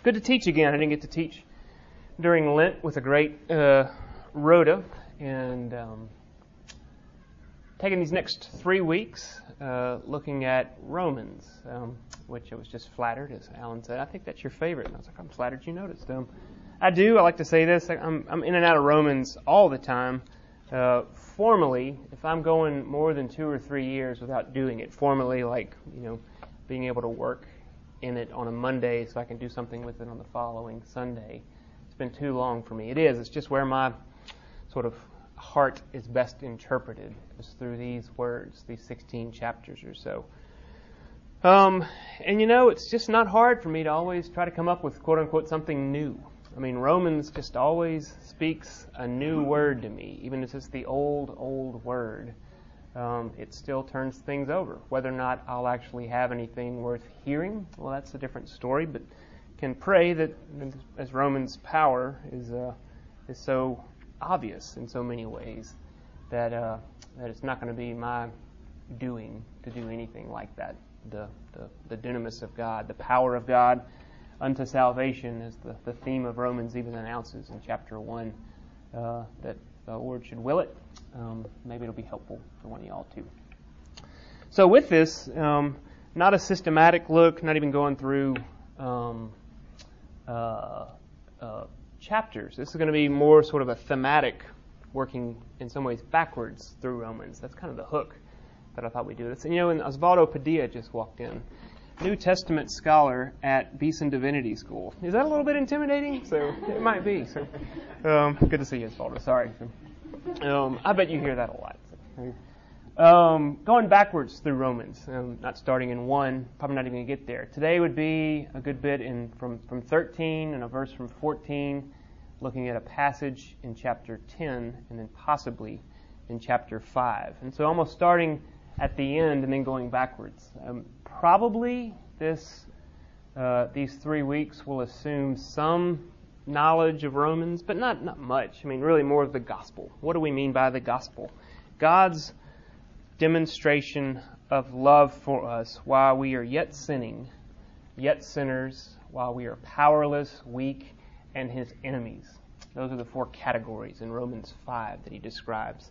It's good to teach again. I didn't get to teach during Lent with a great uh, Rhoda, and um, taking these next three weeks uh, looking at Romans, um, which I was just flattered, as Alan said. I think that's your favorite. And I was like, I'm flattered you noticed. Um, I do. I like to say this. I'm, I'm in and out of Romans all the time. Uh, formally, if I'm going more than two or three years without doing it, formally, like you know, being able to work in it on a Monday so I can do something with it on the following Sunday, it's been too long for me. It is. It's just where my sort of heart is best interpreted is through these words, these 16 chapters or so. Um, and you know, it's just not hard for me to always try to come up with quote unquote something new. I mean, Romans just always speaks a new word to me, even if it's the old, old word. Um, it still turns things over. Whether or not I'll actually have anything worth hearing, well, that's a different story. But can pray that, as Romans' power is uh, is so obvious in so many ways, that uh, that it's not going to be my doing to do anything like that. The, the the dunamis of God, the power of God unto salvation is the, the theme of Romans even announces in chapter 1 uh, that the Lord should will it. Um, maybe it'll be helpful for one of y'all too. So with this, um, not a systematic look, not even going through um, uh, uh, chapters. This is going to be more sort of a thematic, working in some ways backwards through Romans. That's kind of the hook that I thought we'd do this. And you know, and Osvaldo Padilla just walked in. New Testament scholar at Beeson Divinity School. Is that a little bit intimidating? So it might be. So um, good to see you, Osvaldo. Sorry. Um, I bet you hear that a lot. Um, going backwards through Romans, um, not starting in one, probably not even going to get there. Today would be a good bit in from from 13 and a verse from 14, looking at a passage in chapter 10, and then possibly in chapter 5. And so almost starting at the end and then going backwards. Um, probably this uh, these three weeks will assume some knowledge of Romans, but not not much. I mean, really more of the gospel. What do we mean by the gospel? God's demonstration of love for us while we are yet sinning, yet sinners, while we are powerless, weak, and his enemies. Those are the four categories in Romans 5 that he describes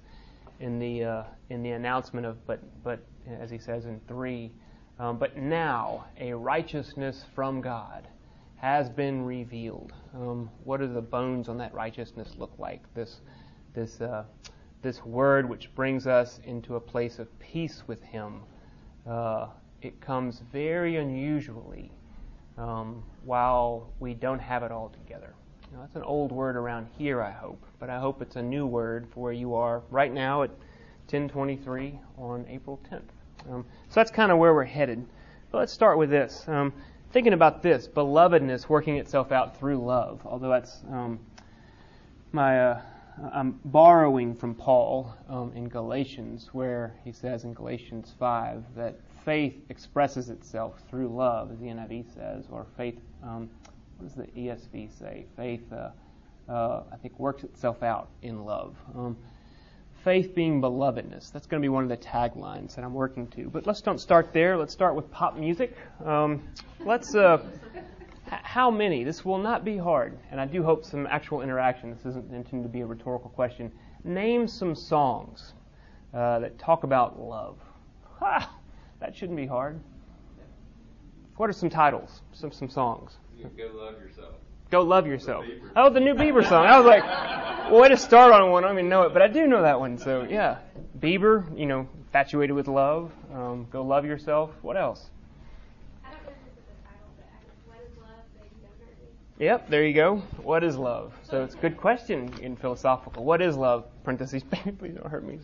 in the uh, in the announcement of but but as he says in three, um, but now a righteousness from God has been revealed. Um, what do the bones on that righteousness look like? This this uh, this word which brings us into a place of peace with Him. Uh, it comes very unusually um, while we don't have it all together. That's an old word around here, I hope, but I hope it's a new word for where you are right now at 1023 on April 10th. Um, so that's kind of where we're headed. But let's start with this. Um, thinking about this, belovedness working itself out through love, although that's um, my. Uh, I'm borrowing from Paul um, in Galatians, where he says in Galatians 5 that faith expresses itself through love, as the NIV says, or faith um, what does the ESV say? Faith, uh, uh, I think, works itself out in love. Um, faith being belovedness. That's going to be one of the taglines that I'm working to. But let's don't start there. Let's start with pop music. Um, let's. Uh, how many? This will not be hard, and I do hope some actual interaction. This isn't intended to be a rhetorical question. Name some songs uh, that talk about love. Ha! That shouldn't be hard. What are some titles? Some some songs. Go love yourself. Go love yourself. The oh, the new Bieber song. I was like, well, way to start on one. I don't even know it, but I do know that one. So yeah, Bieber. You know, infatuated with love. Um, go love yourself. What else? Yep, there you go. What is love? So it's a good question in philosophical. What is love? Parentheses, please don't hurt me.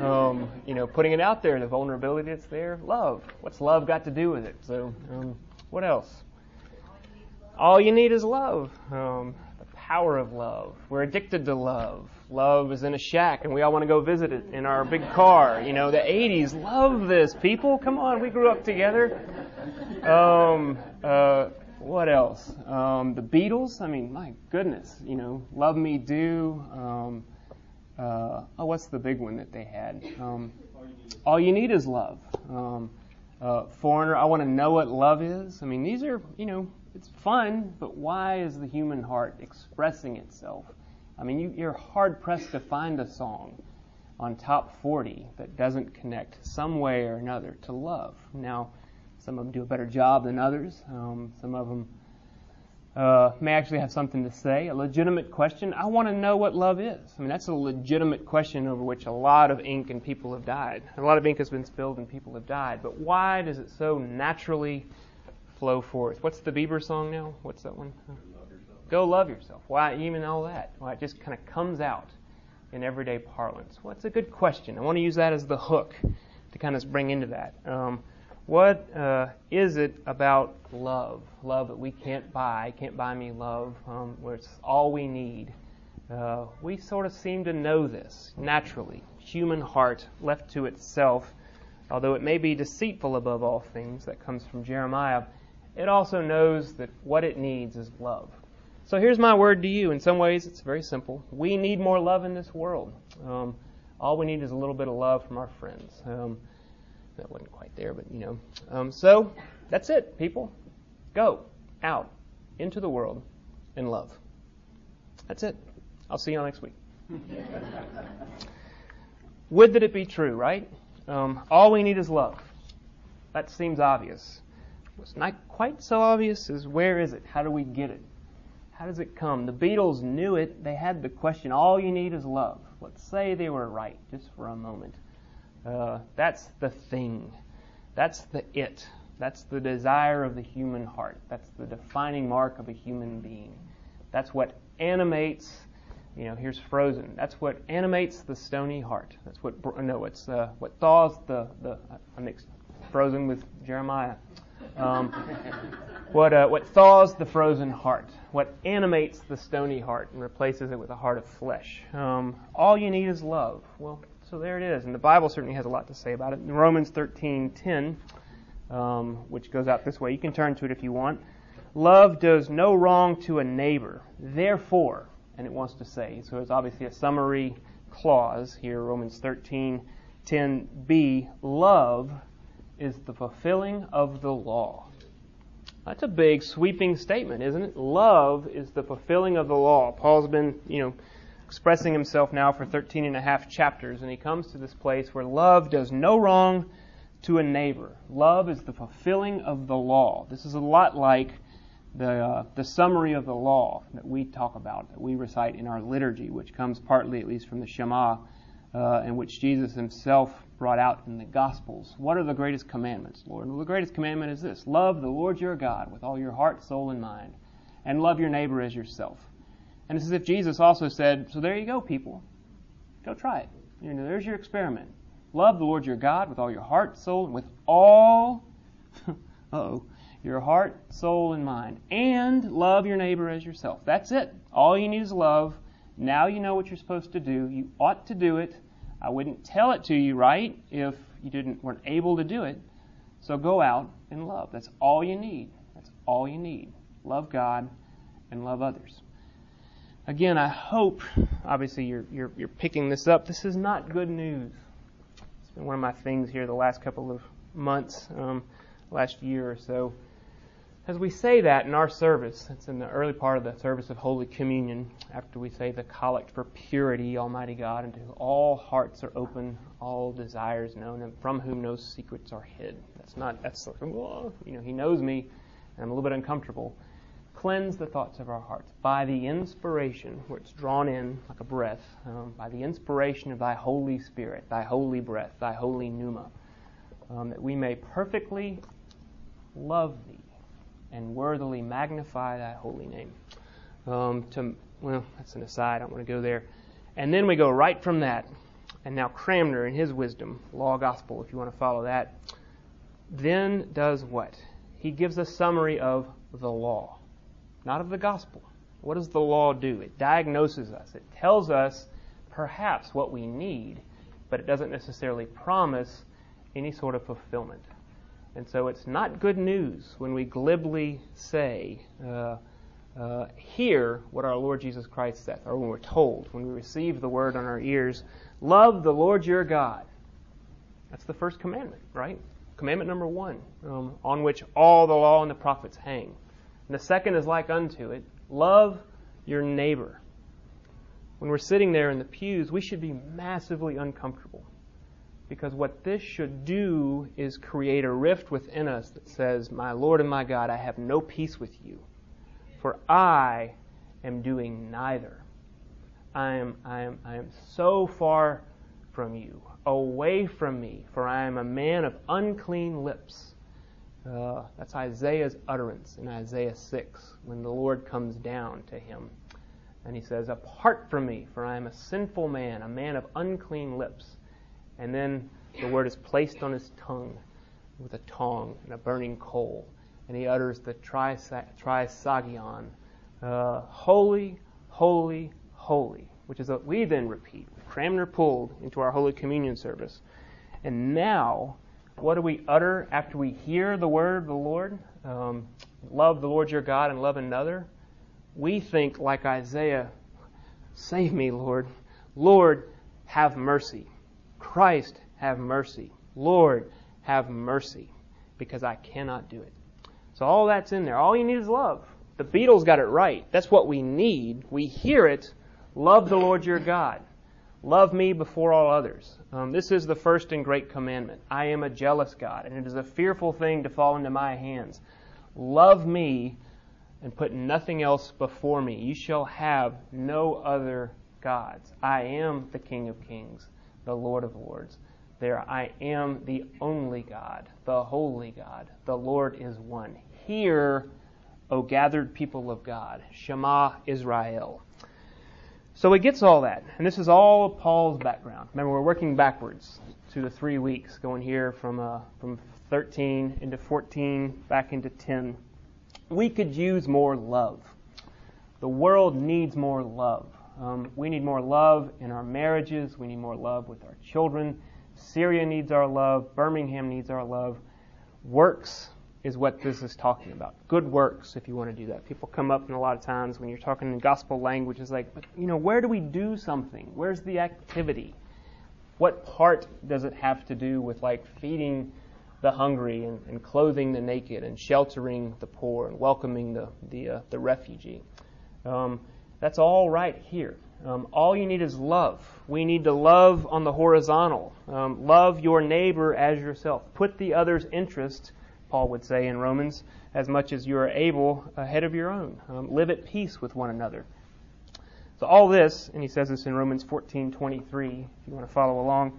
Um, you know, putting it out there, the vulnerability that's there. Love. What's love got to do with it? So, um, what else? All you need is love. Um, the power of love. We're addicted to love. Love is in a shack, and we all want to go visit it in our big car. You know, the 80s. Love this, people. Come on, we grew up together. Um, uh, what else? Um, the Beatles. I mean, my goodness. You know, Love Me Do. Um, uh, oh, what's the big one that they had? Um, all you need is love. Um, uh, Foreigner. I want to know what love is. I mean, these are you know it's fun, but why is the human heart expressing itself? I mean, you, you're hard pressed to find a song on top 40 that doesn't connect some way or another to love. Now, some of them do a better job than others. Um, some of them uh, may actually have something to say. A legitimate question. I want to know what love is. I mean, that's a legitimate question over which a lot of ink and people have died. A lot of ink has been spilled and people have died. But why does it so naturally flow forth? What's the Bieber song now? What's that one? Go love yourself. Why even all that? Why it just kind of comes out in everyday parlance? Well, a good question. I want to use that as the hook to kind of bring into that. Um, what uh, is it about love? Love that we can't buy, can't buy me love, um, where it's all we need. Uh, we sort of seem to know this naturally. Human heart left to itself, although it may be deceitful above all things, that comes from Jeremiah, it also knows that what it needs is love. So here's my word to you. In some ways, it's very simple. We need more love in this world. Um, all we need is a little bit of love from our friends. Um, that wasn't quite there, but you know. Um, so that's it, people. Go out into the world in love. That's it. I'll see you all next week. Would that it be true, right? Um, all we need is love. That seems obvious. What's not quite so obvious is where is it? How do we get it? How does it come? The Beatles knew it. They had the question, all you need is love. Let's say they were right, just for a moment. Uh, that's the thing. That's the it. That's the desire of the human heart. That's the defining mark of a human being. That's what animates, you know, here's frozen. That's what animates the stony heart. That's what, no, it's uh, what thaws the, the, I mixed frozen with Jeremiah. Um, what, uh, what thaws the frozen heart, what animates the stony heart and replaces it with a heart of flesh. Um, all you need is love. Well, so there it is, and the Bible certainly has a lot to say about it. In Romans 13:10, um, which goes out this way, you can turn to it if you want. Love does no wrong to a neighbor. Therefore, and it wants to say, so it's obviously a summary clause here, Romans 13:10b. Love is the fulfilling of the law. That's a big sweeping statement, isn't it? Love is the fulfilling of the law. Paul's been, you know, expressing himself now for 13 and a half chapters, and he comes to this place where love does no wrong to a neighbor. Love is the fulfilling of the law. This is a lot like the, uh, the summary of the law that we talk about, that we recite in our liturgy, which comes partly, at least, from the Shema, uh, and which Jesus himself brought out in the Gospels. What are the greatest commandments, Lord? Well, the greatest commandment is this love the Lord your God with all your heart, soul, and mind, and love your neighbor as yourself. And it's as if Jesus also said, So there you go, people. Go try it. You know, there's your experiment. Love the Lord your God with all your heart, soul, and with all oh, your heart, soul, and mind. And love your neighbor as yourself. That's it. All you need is love. Now you know what you're supposed to do. You ought to do it. I wouldn't tell it to you, right, if you didn't weren't able to do it. So go out and love. That's all you need. That's all you need. Love God and love others. Again, I hope, obviously, you're, you're, you're picking this up. This is not good news. It's been one of my things here the last couple of months, um, last year or so. As we say that in our service, it's in the early part of the service of Holy Communion, after we say the collect for purity, Almighty God, into all hearts are open, all desires known, and from whom no secrets are hid. That's not, that's, you know, He knows me, and I'm a little bit uncomfortable. Cleanse the thoughts of our hearts by the inspiration, where it's drawn in like a breath, um, by the inspiration of thy Holy Spirit, thy holy breath, thy holy pneuma, um, that we may perfectly love thee and worthily magnify thy holy name. Um, to, well, that's an aside, I don't want to go there. And then we go right from that. And now Cranmer, in his wisdom, law gospel, if you want to follow that, then does what? He gives a summary of the law not of the gospel. What does the law do? It diagnoses us. It tells us perhaps what we need, but it doesn't necessarily promise any sort of fulfillment. And so it's not good news when we glibly say, uh, uh, hear what our Lord Jesus Christ saith, or when we're told, when we receive the word on our ears, love the Lord your God. That's the first commandment, right? Commandment number one, um, on which all the law and the prophets hang. And the second is like unto it love your neighbor. When we're sitting there in the pews, we should be massively uncomfortable. Because what this should do is create a rift within us that says, My Lord and my God, I have no peace with you, for I am doing neither. I am, I am, I am so far from you, away from me, for I am a man of unclean lips. Uh, that's Isaiah's utterance in Isaiah 6 when the Lord comes down to him. And he says, Apart from me, for I am a sinful man, a man of unclean lips. And then the word is placed on his tongue with a tongue and a burning coal. And he utters the trisagion, uh, Holy, holy, holy, which is what we then repeat, crammed or pulled into our Holy Communion service. And now, what do we utter after we hear the word of the Lord? Um, love the Lord your God and love another. We think like Isaiah, save me, Lord. Lord, have mercy. Christ, have mercy. Lord, have mercy, because I cannot do it. So all that's in there. All you need is love. The Beatles got it right. That's what we need. We hear it. Love the Lord your God. Love me before all others. Um, this is the first and great commandment. I am a jealous God, and it is a fearful thing to fall into my hands. Love me and put nothing else before me. You shall have no other gods. I am the King of kings, the Lord of lords. There I am the only God, the holy God. The Lord is one. Hear, O gathered people of God. Shema Israel. So he gets all that. And this is all Paul's background. Remember, we're working backwards to the three weeks, going here from, uh, from 13 into 14, back into 10. We could use more love. The world needs more love. Um, we need more love in our marriages. We need more love with our children. Syria needs our love. Birmingham needs our love. Works is what this is talking about. Good works, if you want to do that. People come up and a lot of times when you're talking in gospel language, it's like, but you know, where do we do something? Where's the activity? What part does it have to do with like feeding the hungry and, and clothing the naked and sheltering the poor and welcoming the the, uh, the refugee? Um, that's all right here. Um, all you need is love. We need to love on the horizontal. Um, love your neighbor as yourself. Put the other's interest, Paul would say in Romans, as much as you are able ahead of your own. Um, live at peace with one another. So all this, and he says this in Romans 14:23, if you want to follow along.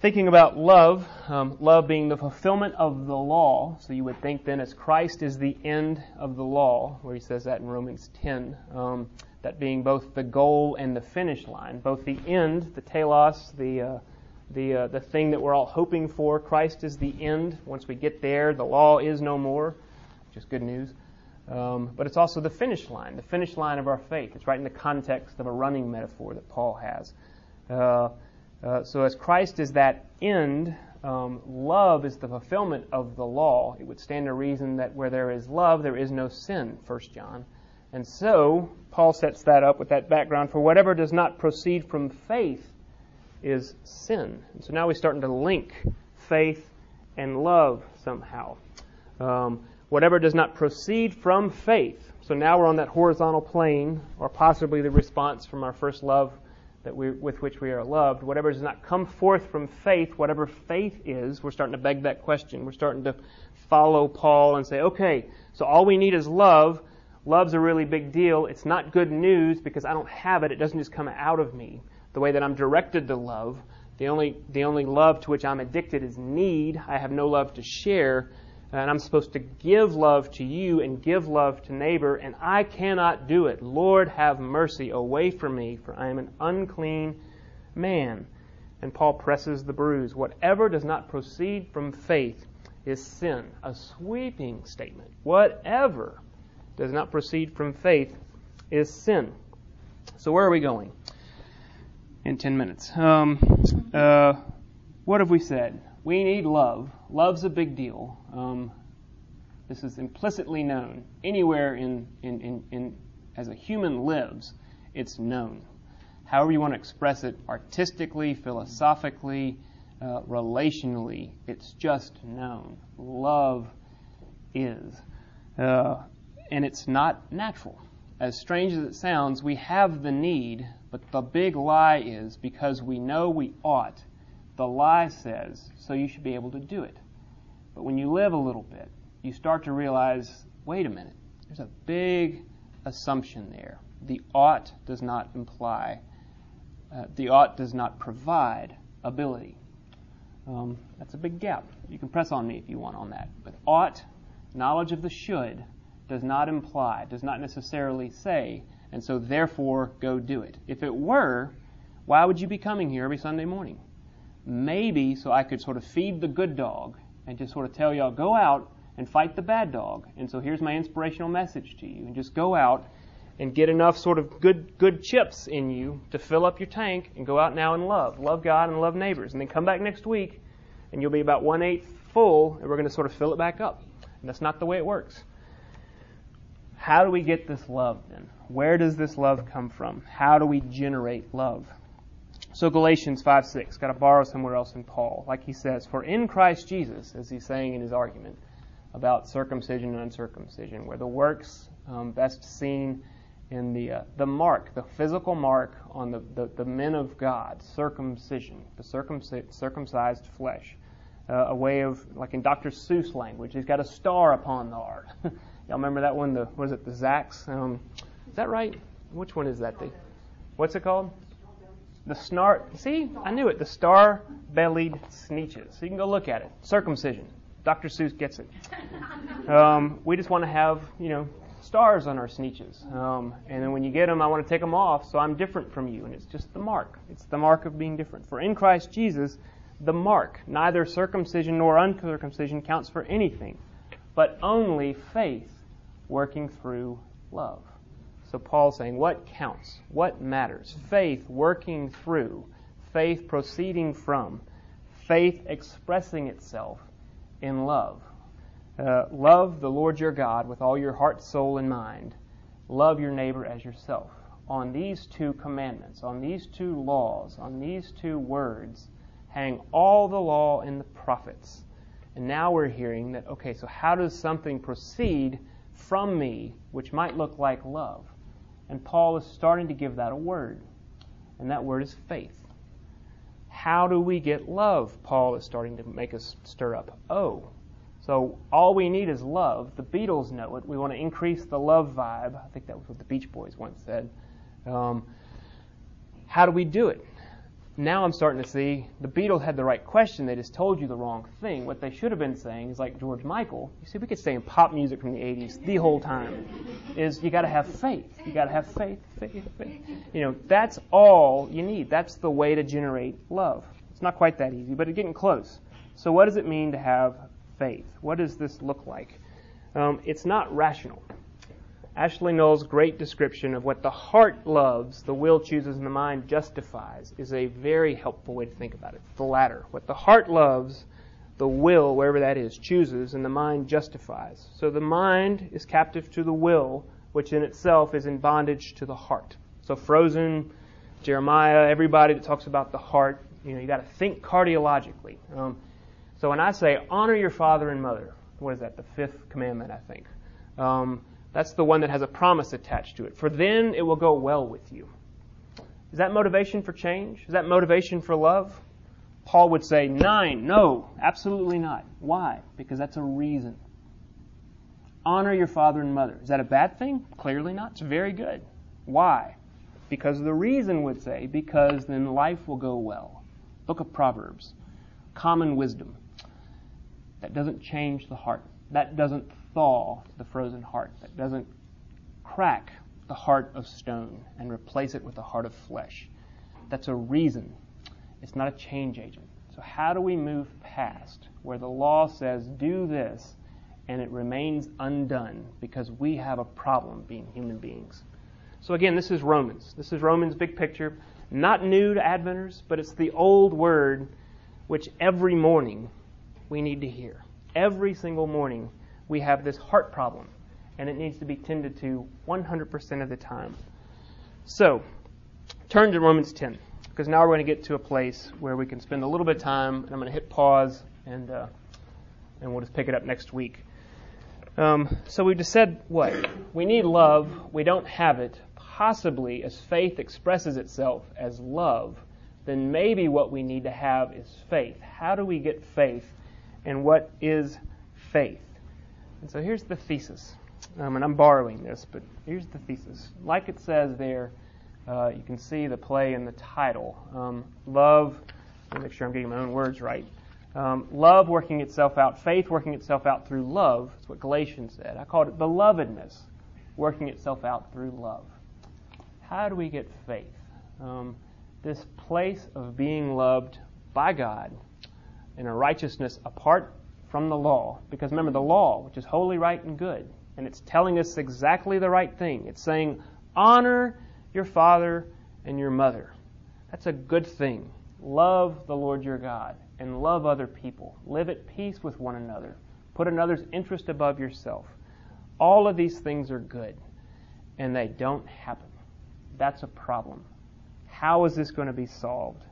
Thinking about love, um, love being the fulfillment of the law. So you would think then, as Christ is the end of the law, where he says that in Romans 10 um, that being both the goal and the finish line, both the end, the telos, the uh, the uh, the thing that we're all hoping for. Christ is the end. Once we get there, the law is no more, which is good news. Um, but it's also the finish line, the finish line of our faith. It's right in the context of a running metaphor that Paul has. Uh, uh, so as Christ is that end, um, love is the fulfillment of the law. It would stand to reason that where there is love, there is no sin. First John. And so, Paul sets that up with that background for whatever does not proceed from faith is sin. And so now we're starting to link faith and love somehow. Um, whatever does not proceed from faith. So now we're on that horizontal plane, or possibly the response from our first love that we, with which we are loved. Whatever does not come forth from faith, whatever faith is, we're starting to beg that question. We're starting to follow Paul and say, okay, so all we need is love. Love's a really big deal. It's not good news because I don't have it. It doesn't just come out of me. The way that I'm directed to love, the only, the only love to which I'm addicted is need. I have no love to share. And I'm supposed to give love to you and give love to neighbor, and I cannot do it. Lord, have mercy away from me, for I am an unclean man. And Paul presses the bruise. Whatever does not proceed from faith is sin. A sweeping statement. Whatever does not proceed from faith is sin. So where are we going? In 10 minutes. Um, uh, what have we said? We need love. Love's a big deal. Um, this is implicitly known. Anywhere in, in, in, in, as a human lives, it's known. However you want to express it, artistically, philosophically, uh, relationally, it's just known. Love is. Uh, and it's not natural. As strange as it sounds, we have the need, but the big lie is because we know we ought, the lie says, so you should be able to do it. But when you live a little bit, you start to realize wait a minute, there's a big assumption there. The ought does not imply, uh, the ought does not provide ability. Um, that's a big gap. You can press on me if you want on that. But ought, knowledge of the should, does not imply, does not necessarily say, and so therefore go do it. If it were, why would you be coming here every Sunday morning? Maybe so I could sort of feed the good dog and just sort of tell y'all, go out and fight the bad dog. And so here's my inspirational message to you. And just go out and get enough sort of good good chips in you to fill up your tank and go out now and love. Love God and love neighbors. And then come back next week and you'll be about one eighth full and we're going to sort of fill it back up. And that's not the way it works. How do we get this love then? Where does this love come from? How do we generate love? So Galatians 5 6, got to borrow somewhere else in Paul. Like he says, For in Christ Jesus, as he's saying in his argument about circumcision and uncircumcision, where the works um, best seen in the, uh, the mark, the physical mark on the, the, the men of God, circumcision, the circumcised flesh. Uh, a way of, like in Dr. Seuss language, he's got a star upon the heart. Y'all remember that one? The was it the Zax? Um, is that right? Which one is that? The what's it called? The snart. See, I knew it. The star-bellied sneetches. So you can go look at it. Circumcision. Dr. Seuss gets it. Um, we just want to have you know stars on our sneetches, um, and then when you get them, I want to take them off, so I'm different from you, and it's just the mark. It's the mark of being different. For in Christ Jesus, the mark, neither circumcision nor uncircumcision counts for anything, but only faith working through love. So Paul's saying, what counts? What matters? Faith working through, faith proceeding from, faith expressing itself in love. Uh, love the Lord your God with all your heart, soul, and mind. Love your neighbor as yourself. On these two commandments, on these two laws, on these two words, hang all the law and the prophets. And now we're hearing that, okay, so how does something proceed from me, which might look like love. And Paul is starting to give that a word, and that word is faith. How do we get love? Paul is starting to make us stir up. Oh, so all we need is love. The Beatles know it. We want to increase the love vibe. I think that was what the Beach Boys once said. Um, how do we do it? Now I'm starting to see the Beatles had the right question. They just told you the wrong thing. What they should have been saying is like George Michael. You see, we could stay in pop music from the 80s the whole time. Is you got to have faith. You got to have faith, faith, faith. You know, that's all you need. That's the way to generate love. It's not quite that easy, but it's getting close. So, what does it mean to have faith? What does this look like? Um, it's not rational. Ashley Null's great description of what the heart loves, the will chooses, and the mind justifies is a very helpful way to think about it. The latter. What the heart loves, the will, wherever that is, chooses, and the mind justifies. So the mind is captive to the will, which in itself is in bondage to the heart. So Frozen, Jeremiah, everybody that talks about the heart, you know, you got to think cardiologically. Um, so when I say honor your father and mother, what is that? The fifth commandment, I think. Um, that's the one that has a promise attached to it. For then it will go well with you. Is that motivation for change? Is that motivation for love? Paul would say, nine, no, absolutely not. Why? Because that's a reason. Honor your father and mother. Is that a bad thing? Clearly not. It's very good. Why? Because the reason would say, because then life will go well. Book of Proverbs. Common wisdom. That doesn't change the heart. That doesn't thaw the frozen heart, that doesn't crack the heart of stone and replace it with a heart of flesh. That's a reason. It's not a change agent. So, how do we move past where the law says, do this, and it remains undone because we have a problem being human beings? So, again, this is Romans. This is Romans' big picture. Not new to Adventers, but it's the old word which every morning we need to hear. Every single morning we have this heart problem, and it needs to be tended to 100% of the time. So, turn to Romans 10, because now we're going to get to a place where we can spend a little bit of time, and I'm going to hit pause, and, uh, and we'll just pick it up next week. Um, so we just said what? We need love. We don't have it. Possibly, as faith expresses itself as love, then maybe what we need to have is faith. How do we get faith? And what is faith? And so here's the thesis. Um, and I'm borrowing this, but here's the thesis. Like it says there, uh, you can see the play in the title. Um, love, let me make sure I'm getting my own words right. Um, love working itself out, faith working itself out through love. That's what Galatians said. I called it belovedness, working itself out through love. How do we get faith? Um, this place of being loved by God in a righteousness apart from the law. Because remember, the law, which is holy, right, and good, and it's telling us exactly the right thing. It's saying, honor your father and your mother. That's a good thing. Love the Lord your God and love other people. Live at peace with one another. Put another's interest above yourself. All of these things are good, and they don't happen. That's a problem. How is this going to be solved?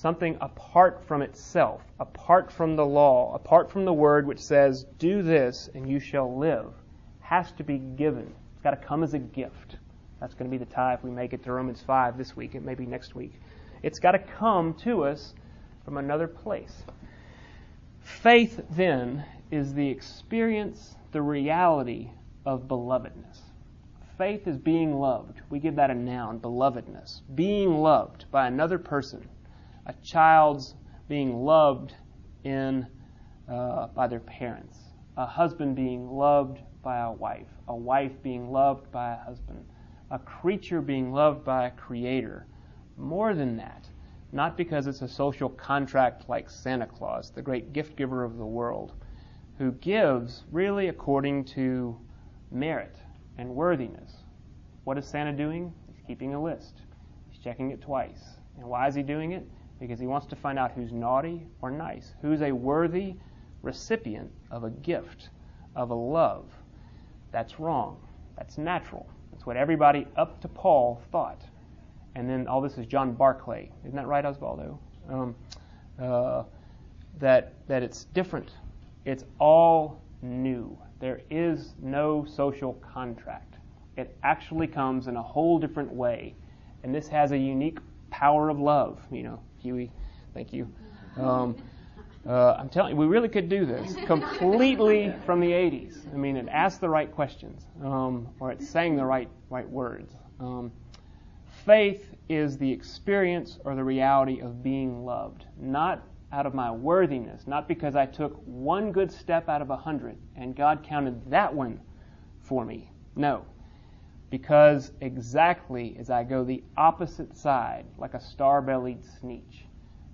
Something apart from itself, apart from the law, apart from the word which says, Do this and you shall live, has to be given. It's got to come as a gift. That's going to be the tie if we make it to Romans 5 this week. It may be next week. It's got to come to us from another place. Faith, then, is the experience, the reality of belovedness. Faith is being loved. We give that a noun, belovedness. Being loved by another person. A child's being loved in uh, by their parents. A husband being loved by a wife. A wife being loved by a husband a creature being loved by a creator. More than that, not because it's a social contract like Santa Claus, the great gift giver of the world, who gives really according to merit and worthiness. What is Santa doing? He's keeping a list. He's checking it twice. And why is he doing it? Because he wants to find out who's naughty or nice, who's a worthy recipient of a gift, of a love. That's wrong. That's natural. That's what everybody up to Paul thought. And then all this is John Barclay. Isn't that right, Osvaldo? Um, uh, that, that it's different. It's all new. There is no social contract. It actually comes in a whole different way. And this has a unique power of love. You know, Huey, thank you. Um, uh, I'm telling you, we really could do this completely from the 80s. I mean, it asks the right questions, um, or it's saying the right right words. Um, faith is the experience or the reality of being loved, not out of my worthiness, not because I took one good step out of a hundred and God counted that one for me. No, because exactly as I go the opposite side, like a star-bellied sneetch,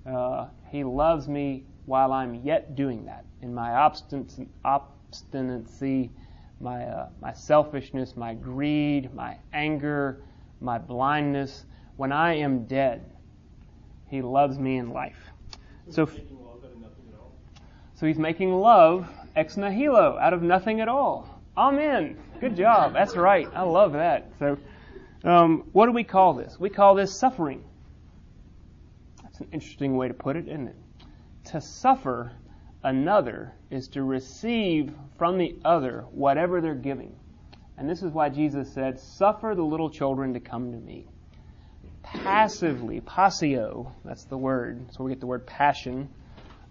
uh, He loves me while I'm yet doing that. In my obstinacy, my, uh, my selfishness, my greed, my anger, my blindness, when I am dead, He loves me in life. So, so He's making love ex nihilo, out of nothing at all. Amen. Good job. That's right. I love that. So, um, what do we call this? We call this suffering. That's an interesting way to put it, isn't it? to suffer another is to receive from the other whatever they're giving. And this is why Jesus said, Suffer the little children to come to me. Passively, passio, that's the word. So we get the word passion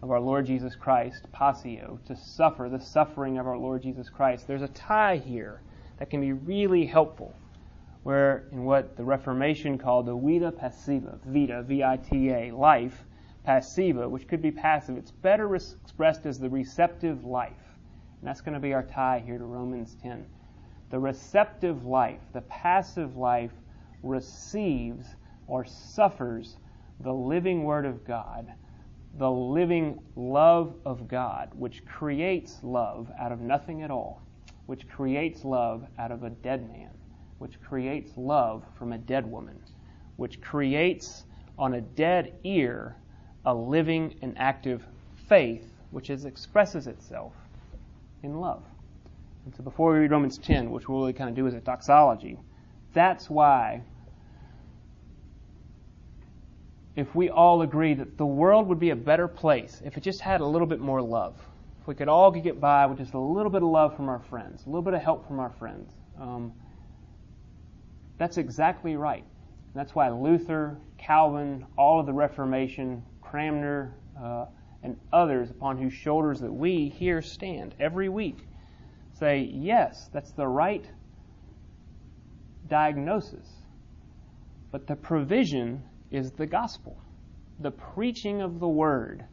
of our Lord Jesus Christ, passio, to suffer, the suffering of our Lord Jesus Christ. There's a tie here that can be really helpful. Where in what the Reformation called the vita passiva, vita, V I T A, life, passiva, which could be passive. It's better expressed as the receptive life. And that's going to be our tie here to Romans 10. The receptive life, the passive life, receives or suffers the living Word of God, the living love of God, which creates love out of nothing at all, which creates love out of a dead man, which creates love from a dead woman, which creates on a dead ear a living and active faith which is, expresses itself in love. And so before we read Romans 10, which we'll really kind of do as a doxology, that's why if we all agree that the world would be a better place if it just had a little bit more love, if we could all get by with just a little bit of love from our friends, a little bit of help from our friends. Um, that's exactly right. That's why Luther, Calvin, all of the Reformation, Cranmer, uh, and others upon whose shoulders that we here stand every week say, yes, that's the right diagnosis. But the provision is the gospel, the preaching of the word,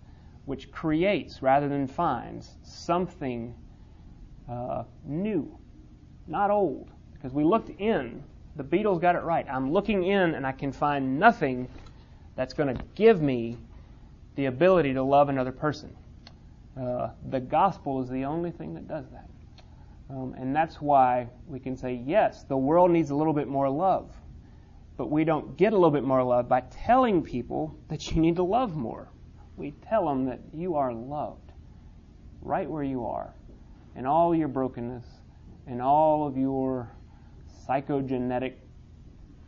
which creates rather than finds something uh, new, not old. Because we looked in, the Beatles got it right. I'm looking in and I can find nothing that's going to give me the ability to love another person. Uh, the gospel is the only thing that does that. Um, and that's why we can say, yes, the world needs a little bit more love. But we don't get a little bit more love by telling people that you need to love more. We tell them that you are loved right where you are, in all your brokenness, in all of your psychogenetic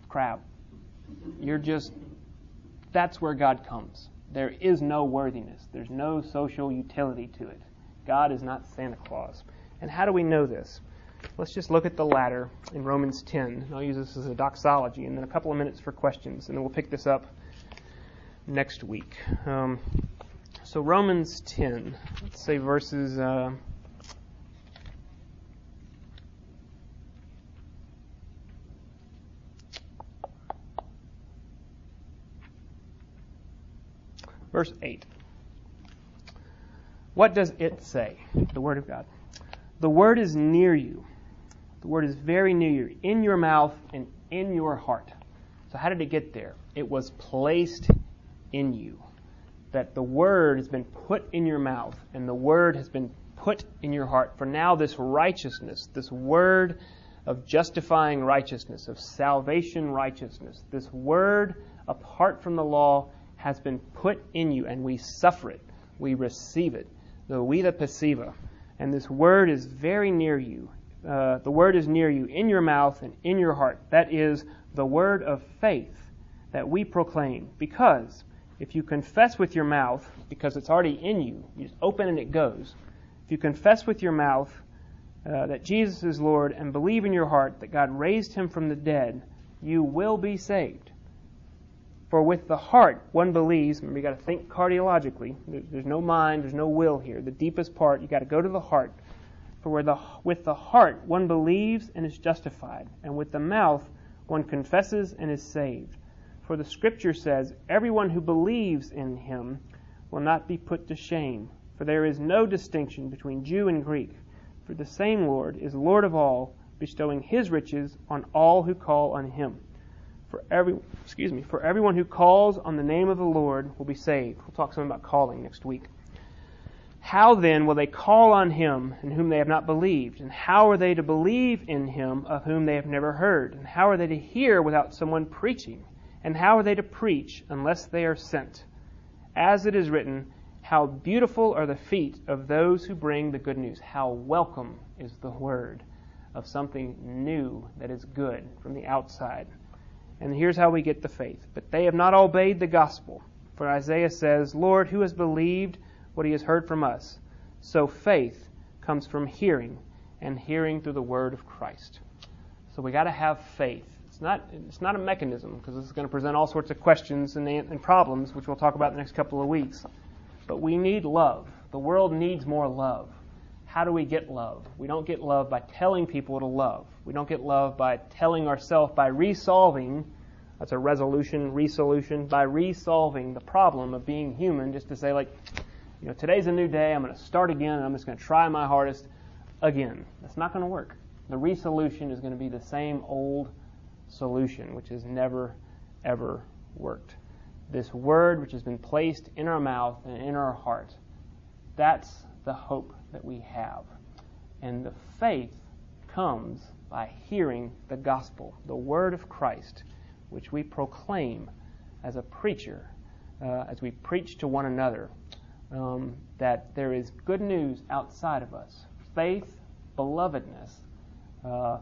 crap. You're just, that's where God comes. There is no worthiness, there's no social utility to it. God is not Santa Claus. And how do we know this? Let's just look at the latter in Romans 10. I'll use this as a doxology, and then a couple of minutes for questions, and then we'll pick this up next week. Um, so, Romans 10, let's say verses. Uh, verse 8. What does it say? The Word of God. The word is near you. The word is very near you, in your mouth and in your heart. So, how did it get there? It was placed in you. That the word has been put in your mouth and the word has been put in your heart. For now, this righteousness, this word of justifying righteousness, of salvation righteousness, this word apart from the law has been put in you, and we suffer it. We receive it. The vita passiva. And this word is very near you. Uh, the word is near you in your mouth and in your heart. That is the word of faith that we proclaim. Because if you confess with your mouth, because it's already in you, you just open and it goes. If you confess with your mouth uh, that Jesus is Lord and believe in your heart that God raised him from the dead, you will be saved. For with the heart one believes, remember you got to think cardiologically. There's no mind, there's no will here. The deepest part, you got to go to the heart. For the, with the heart one believes and is justified, and with the mouth one confesses and is saved. For the scripture says, Everyone who believes in him will not be put to shame. For there is no distinction between Jew and Greek. For the same Lord is Lord of all, bestowing his riches on all who call on him. For every, excuse me, for everyone who calls on the name of the Lord will be saved. We'll talk some about calling next week. How then will they call on him in whom they have not believed? And how are they to believe in him of whom they have never heard? And how are they to hear without someone preaching? And how are they to preach unless they are sent? As it is written, how beautiful are the feet of those who bring the good news. How welcome is the word of something new that is good from the outside. And here's how we get the faith. But they have not obeyed the gospel. For Isaiah says, Lord, who has believed what he has heard from us? So faith comes from hearing, and hearing through the word of Christ. So we got to have faith. It's not, it's not a mechanism, because this is going to present all sorts of questions and, and problems, which we'll talk about in the next couple of weeks. But we need love. The world needs more love. How do we get love? We don't get love by telling people to love. We don't get love by telling ourselves, by resolving, that's a resolution, resolution, by resolving the problem of being human, just to say, like, you know, today's a new day, I'm going to start again, and I'm just going to try my hardest again. That's not going to work. The resolution is going to be the same old solution, which has never, ever worked. This word which has been placed in our mouth and in our heart, that's the hope that we have. And the faith comes by hearing the gospel, the word of Christ, which we proclaim as a preacher, uh, as we preach to one another, um, that there is good news outside of us. Faith, belovedness, uh,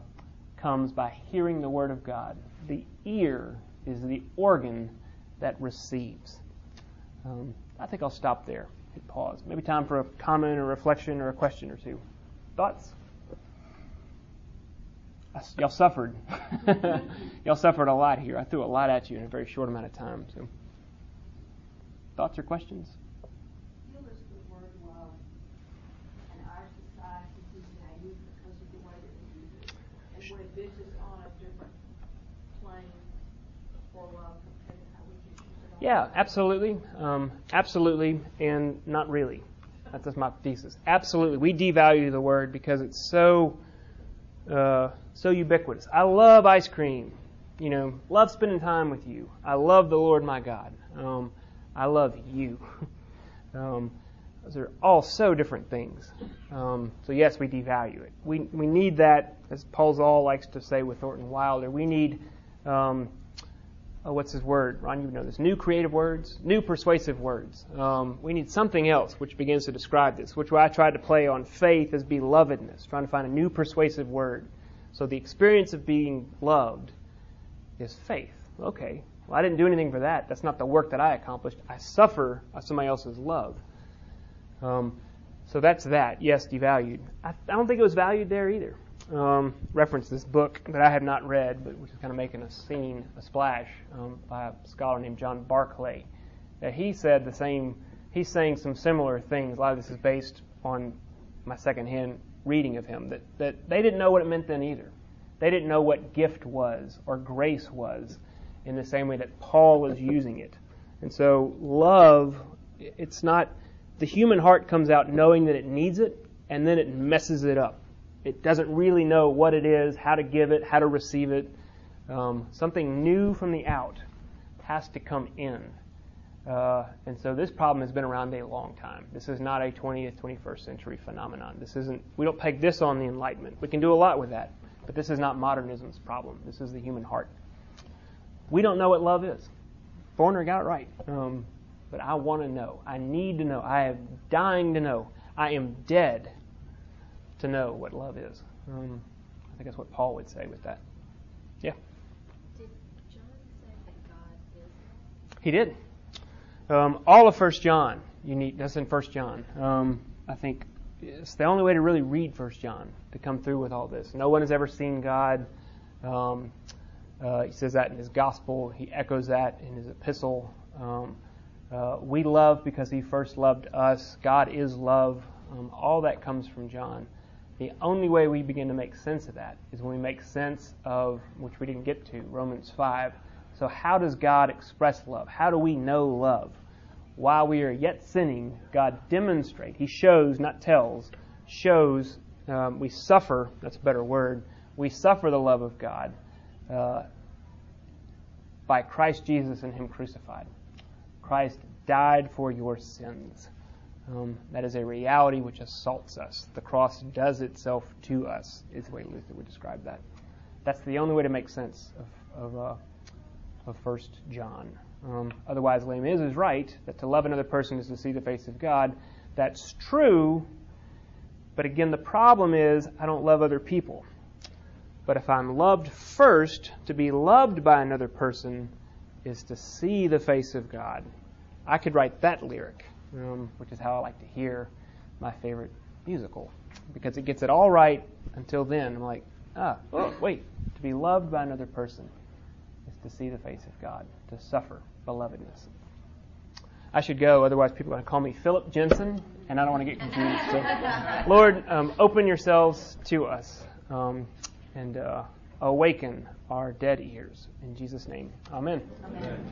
comes by hearing the word of God. The ear is the organ that receives. Um, I think I'll stop there. hit pause. Maybe time for a comment or reflection or a question or two. Thoughts? Y'all suffered. Y'all suffered a lot here. I threw a lot at you in a very short amount of time. So, thoughts or questions? Yeah, absolutely. Um, absolutely, and not really. That's my thesis. Absolutely. We devalue the word because it's so uh, so ubiquitous. I love ice cream. You know, love spending time with you. I love the Lord my God. Um, I love you. um, those are all so different things. Um, so yes, we devalue it. We we need that, as Paul Zahl likes to say with Thornton Wilder. We need um, oh, what's his word? Ron, you know this. New creative words, new persuasive words. Um, we need something else which begins to describe this, which I tried to play on faith as belovedness, trying to find a new persuasive word. So the experience of being loved is faith. Okay, well, I didn't do anything for that. That's not the work that I accomplished. I suffer somebody else's love. Um, so that's that. Yes, devalued. I, I don't think it was valued there either um, reference this book that I have not read, but which is kind of making a scene, a splash, um, by a scholar named John Barclay. That he said the same. He's saying some similar things. A lot of this is based on my secondhand reading of him. That that they didn't know what it meant then either. They didn't know what gift was or grace was, in the same way that Paul was using it. And so love, it's not. The human heart comes out knowing that it needs it, and then it messes it up it doesn't really know what it is, how to give it, how to receive it. Um, something new from the out has to come in. Uh, and so this problem has been around a long time. This is not a 20th, 21st century phenomenon. This isn't. We don't peg this on the Enlightenment. We can do a lot with that, but this is not modernism's problem. This is the human heart. We don't know what love is. Foreigner got it right. Um, but I want to know. I need to know. I am dying to know. I am dead to know what love is. Um, I think that's what Paul would say with that. Yeah. Did John say that God is? He did. Um, all of First John, you need. That's in First John. Um, I think it's the only way to really read First John to come through with all this. No one has ever seen God. Um, uh, he says that in his gospel. He echoes that in his epistle. Um, uh, we love because he first loved us. God is love. Um, all that comes from John. The only way we begin to make sense of that is when we make sense of, which we didn't get to, Romans 5. So, how does God express love? How do we know love? While we are yet sinning, God demonstrates, He shows, not tells, shows, um, we suffer, that's a better word, we suffer the love of God uh, by Christ Jesus and Him crucified. Christ died for your sins. Um, that is a reality which assaults us. The cross does itself to us, is the way Luther would describe that. That's the only way to make sense of, of, uh, of 1 John. Um, otherwise, Les Mis is right that to love another person is to see the face of God. That's true, but again, the problem is I don't love other people. But if I'm loved first, to be loved by another person is to see the face of God. I could write that lyric which is how I like to hear my favorite musical because it gets it all right until then. I'm like, ah, oh, wait, to be loved by another person is to see the face of God, to suffer belovedness. I should go, otherwise people are going to call me Philip Jensen, and I don't want to get confused. So, Lord, um, open yourselves to us um, and uh, awaken our dead ears. In Jesus' name, amen. amen.